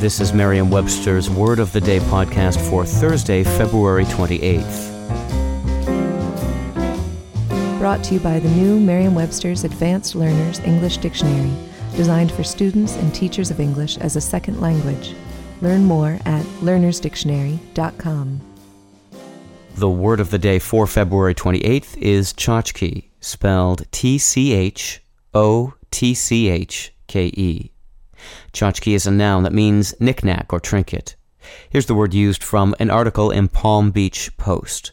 This is Merriam Webster's Word of the Day podcast for Thursday, February 28th. Brought to you by the new Merriam Webster's Advanced Learners English Dictionary, designed for students and teachers of English as a second language. Learn more at learnersdictionary.com. The word of the day for February 28th is tchotchke, spelled T C H O T C H K E. Tchotchke is a noun that means knickknack or trinket. Here's the word used from an article in Palm Beach Post.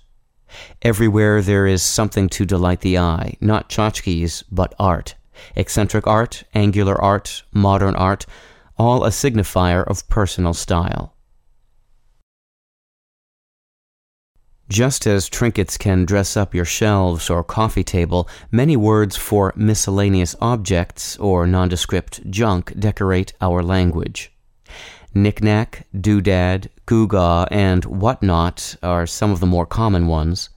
Everywhere there is something to delight the eye, not tchotchkes, but art. Eccentric art, angular art, modern art, all a signifier of personal style. Just as trinkets can dress up your shelves or coffee table, many words for miscellaneous objects or nondescript junk decorate our language. Knickknack, doodad, gewgaw, and whatnot are some of the more common ones.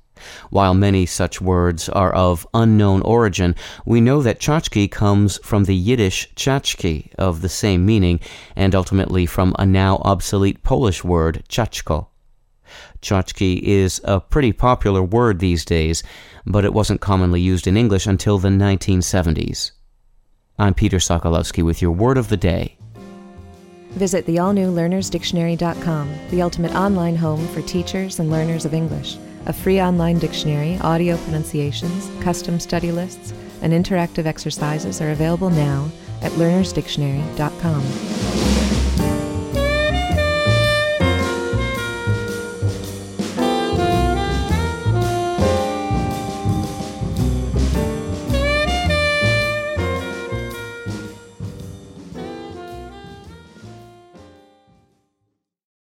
While many such words are of unknown origin, we know that tchotchke comes from the Yiddish tshatshke of the same meaning, and ultimately from a now obsolete Polish word czaczko. Tchotchke is a pretty popular word these days, but it wasn't commonly used in English until the 1970s. I'm Peter Sokolowski with your word of the day. Visit the all new learnersdictionary.com, the ultimate online home for teachers and learners of English. A free online dictionary, audio pronunciations, custom study lists, and interactive exercises are available now at learnersdictionary.com.